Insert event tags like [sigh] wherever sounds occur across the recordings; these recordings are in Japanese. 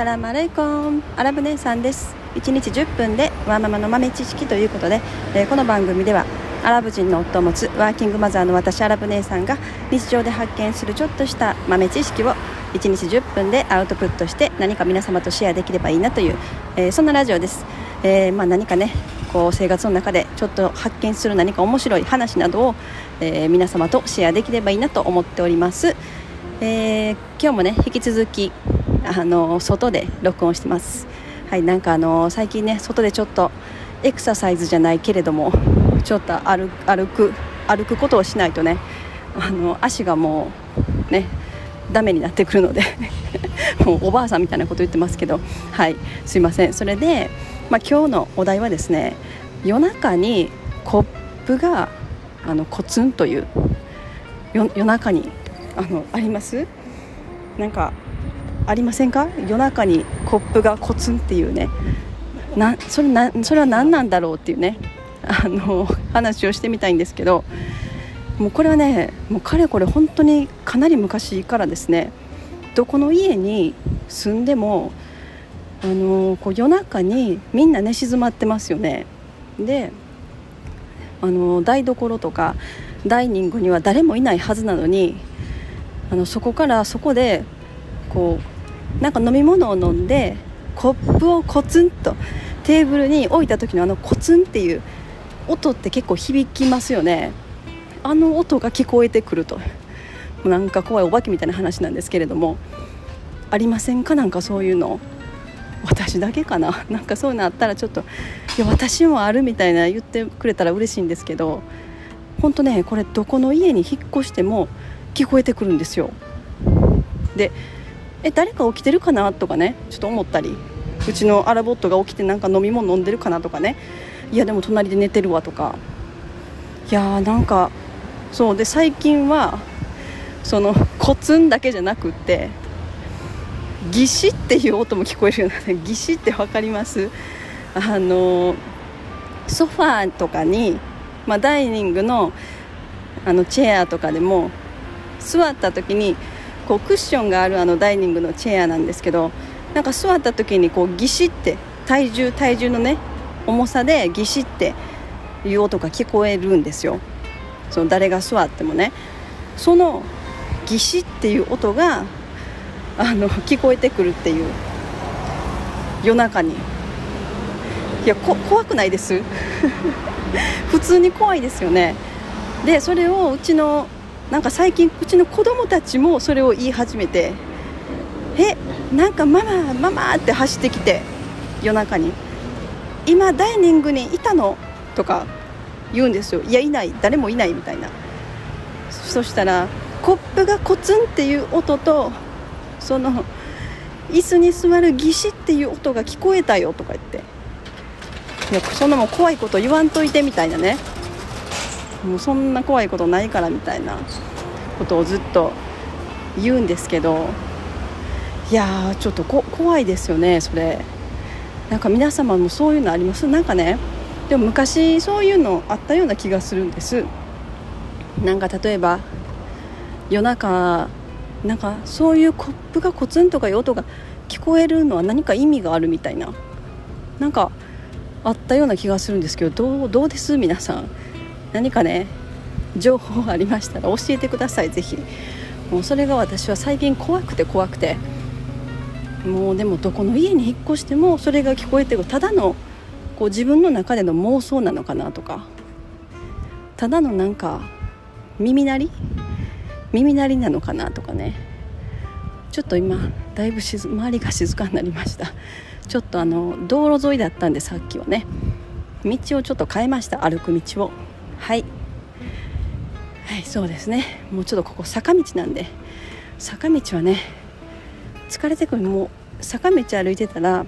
サラムアレイコン。アラブ姉さんです。1日10分でワーママの豆知識ということで、えー、この番組ではアラブ人の夫を持つワーキングマザーの私アラブ姉さんが日常で発見するちょっとした豆知識を1日10分でアウトプットして何か皆様とシェアできればいいなという、えー、そんなラジオです、えー、まあ、何かねこう生活の中でちょっと発見する何か面白い話などを、え皆様とシェアできればいいなと思っております、え今日もね引き続きあの外で録音してます。はいなんかあの最近ね外でちょっとエクササイズじゃないけれどもちょっと歩歩く歩くことをしないとねあの足がもうねダメになってくるので [laughs] もうおばあさんみたいなこと言ってますけどはいすいません。それで、まあ、今日のお題はですね夜中にコップがあのコツンという夜中にあのあります？なんかありませんか？夜中にコップがコツンっていうね。なそれなそれは何なんだろうっていうね。あの話をしてみたいんですけど。もうこれはねもうかれこれ本当にかなり昔からですね。どこの家に住んでもあのこう夜中にみんな寝静まってますよね。であの台所とかダイニングには誰もいないはずなのにあのそこからそこでこうなんか飲み物を飲んでコップをコツンとテーブルに置いた時のあのコツンっていう音って結構響きますよね。あの音が聞こえてくると。なんか怖いお化けみたいな話なんですけれどもありませんか？なんかそういうの。私だけかな？なんかそういうのあったらちょっといや私もあるみたいな言ってくれたら嬉しいんですけど本当ねこれどこの家に引っ越しても聞こえてくるんですよ。でえ誰か起きてるかな？とかねちょっと思ったり。うちのアラボットが起きてなんか飲み物飲んでるかな？とかね。いやでも隣で寝てるわとか。いやーなんかそうで最近はそのコツンだけじゃなくってギシっていう音も聞こえるようなギシって分かります？あのソファーとかに、まあ、ダイニングのあのチェアとかでも座った時にこうクッションがあるあのダイニングのチェアなんですけどなんか座った時にこうギシって体重体重のね重さでギシっていう音が聞こえるんですよ。その誰が座ってもね。そのギシっていう音があの聞こえてくるっていう。夜中に。いや怖くないです。[laughs] 普通に怖いですよね。でそれをうちのなんか最近うちの子供たちもそれを言い始めてえなんかママママって走ってきて夜中に今ダイニングにいたの？とか言うんですよいやいない。誰もいないみたいな。そしたらコップがコツンっていう音とその椅子に座るギシっていう音が聞こえたよとか言って。いやそんなもん怖いこと言わんといてみたいなね。もうそんな怖いことないからみたいなことをずっと言うんですけどいやちょっと怖いですよねそれ。なんか皆様もそういうのあります？なんかねでも昔そういうのあったような気がするんです。なんか例えば夜中なんかそういうコップがコツンとかいう音が聞こえるのは何か意味があるみたいななんかあったような気がするんですけどどうどうです？皆さん。何かね情報ありましたら教えてください。ぜひ。もうそれが私は最近怖くて怖くて。もうでもどこの家に引っ越してもそれが聞こえてる。ただのこう自分の中での妄想なのかなとか。ただのなんか耳鳴り？耳鳴りなのかなとかね。ちょっと今だいぶ周りが静かになりました。ちょっとあの道路沿いだったんでさっきはね。道をちょっと変えました。歩く道を。はい。はいそうですね。もうちょっとここ坂道なんで。坂道はね疲れてくるもう坂道歩いてたら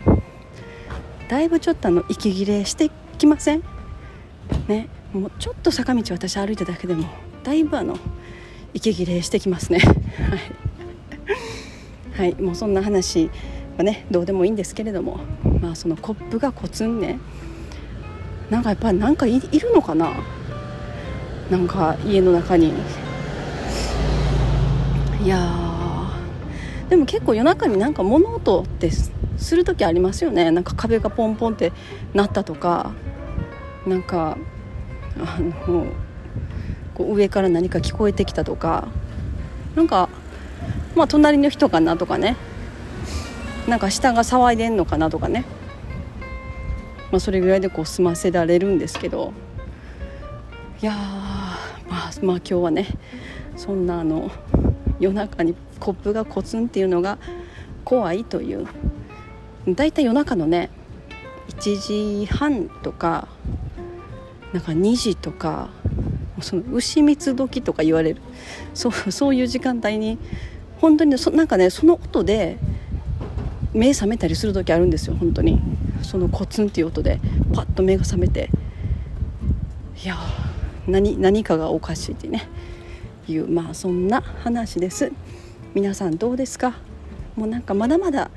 だいぶちょっとあの息切れしてきません？ねもうちょっと坂道私歩いただけでもだいぶあの息切れしてきますね。[laughs] はい、はい、もうそんな話はねどうでもいいんですけれどもまあそのコップがコツンね。なんかやっぱりなんかいるのかな？なんか家の中に。いやでも結構夜中になんか物音ってする時ありますよね。なんか壁がポンポンってなったとか。なんかあのこう上から何か聞こえてきたとか。なんかまあ隣の人かなとかね。なんか下が騒いでんのかなとかね、まあ、それぐらいでこう済ませられるんですけど。いやまあ、まあ今日はねそんなあの夜中にコップがコツンっていうのが怖いという。だいたい夜中のね1時半とかなんか2時とかその牛蜜時とか言われる。そうそういう時間帯に本当にそなんかねその音で目覚めたりする時あるんですよ本当に。そのコツンっていう音でパッと目が覚めて。いや何何かがおかしいってね。いうまあそんな話です。皆さんどうですか？もうなんかまだまだ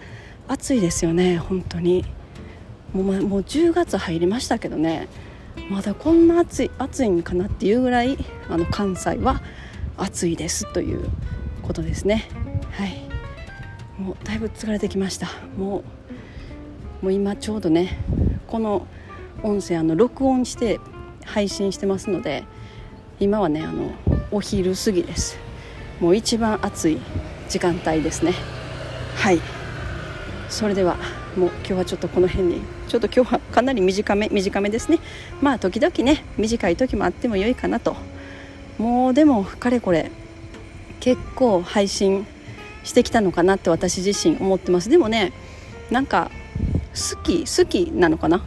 暑いですよね本当に。もう,、ま、もう10月入りましたけどね。まだこんな暑い暑いんかなっていうぐらいあの関西は暑いですということですね。はい。もうだいぶ疲れてきました。もうもう今ちょうどねこの音声あの録音して配信してますので今はねあのお昼過ぎです。もう一番暑い時間帯ですね。はい。それではもう今日はちょっとこの辺にちょっと今日はかなり短め短めですね。まあ時々ね短い時もあっても良いかなと。もうでもかれこれ結構配信してきたのかなって私自身思ってます。でもねなんか好き好きなのかな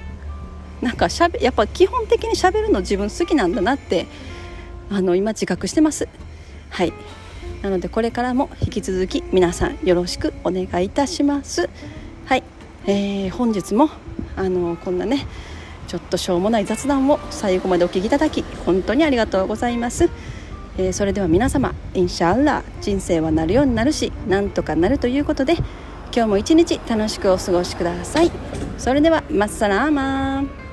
なんかしゃべやっぱ基本的にしゃべるの自分好きなんだなってあの今自覚してます。はい。なのでこれからも引き続き皆さんよろしくお願いいたします。はい、えー、本日もあのこんなねちょっとしょうもない雑談を最後までお聞きいただき本当にありがとうございます、えー、それでは皆様インシャアラ人生はなるようになるしなんとかなるということで今日も一日楽しくお過ごしください。それではマッサラーマー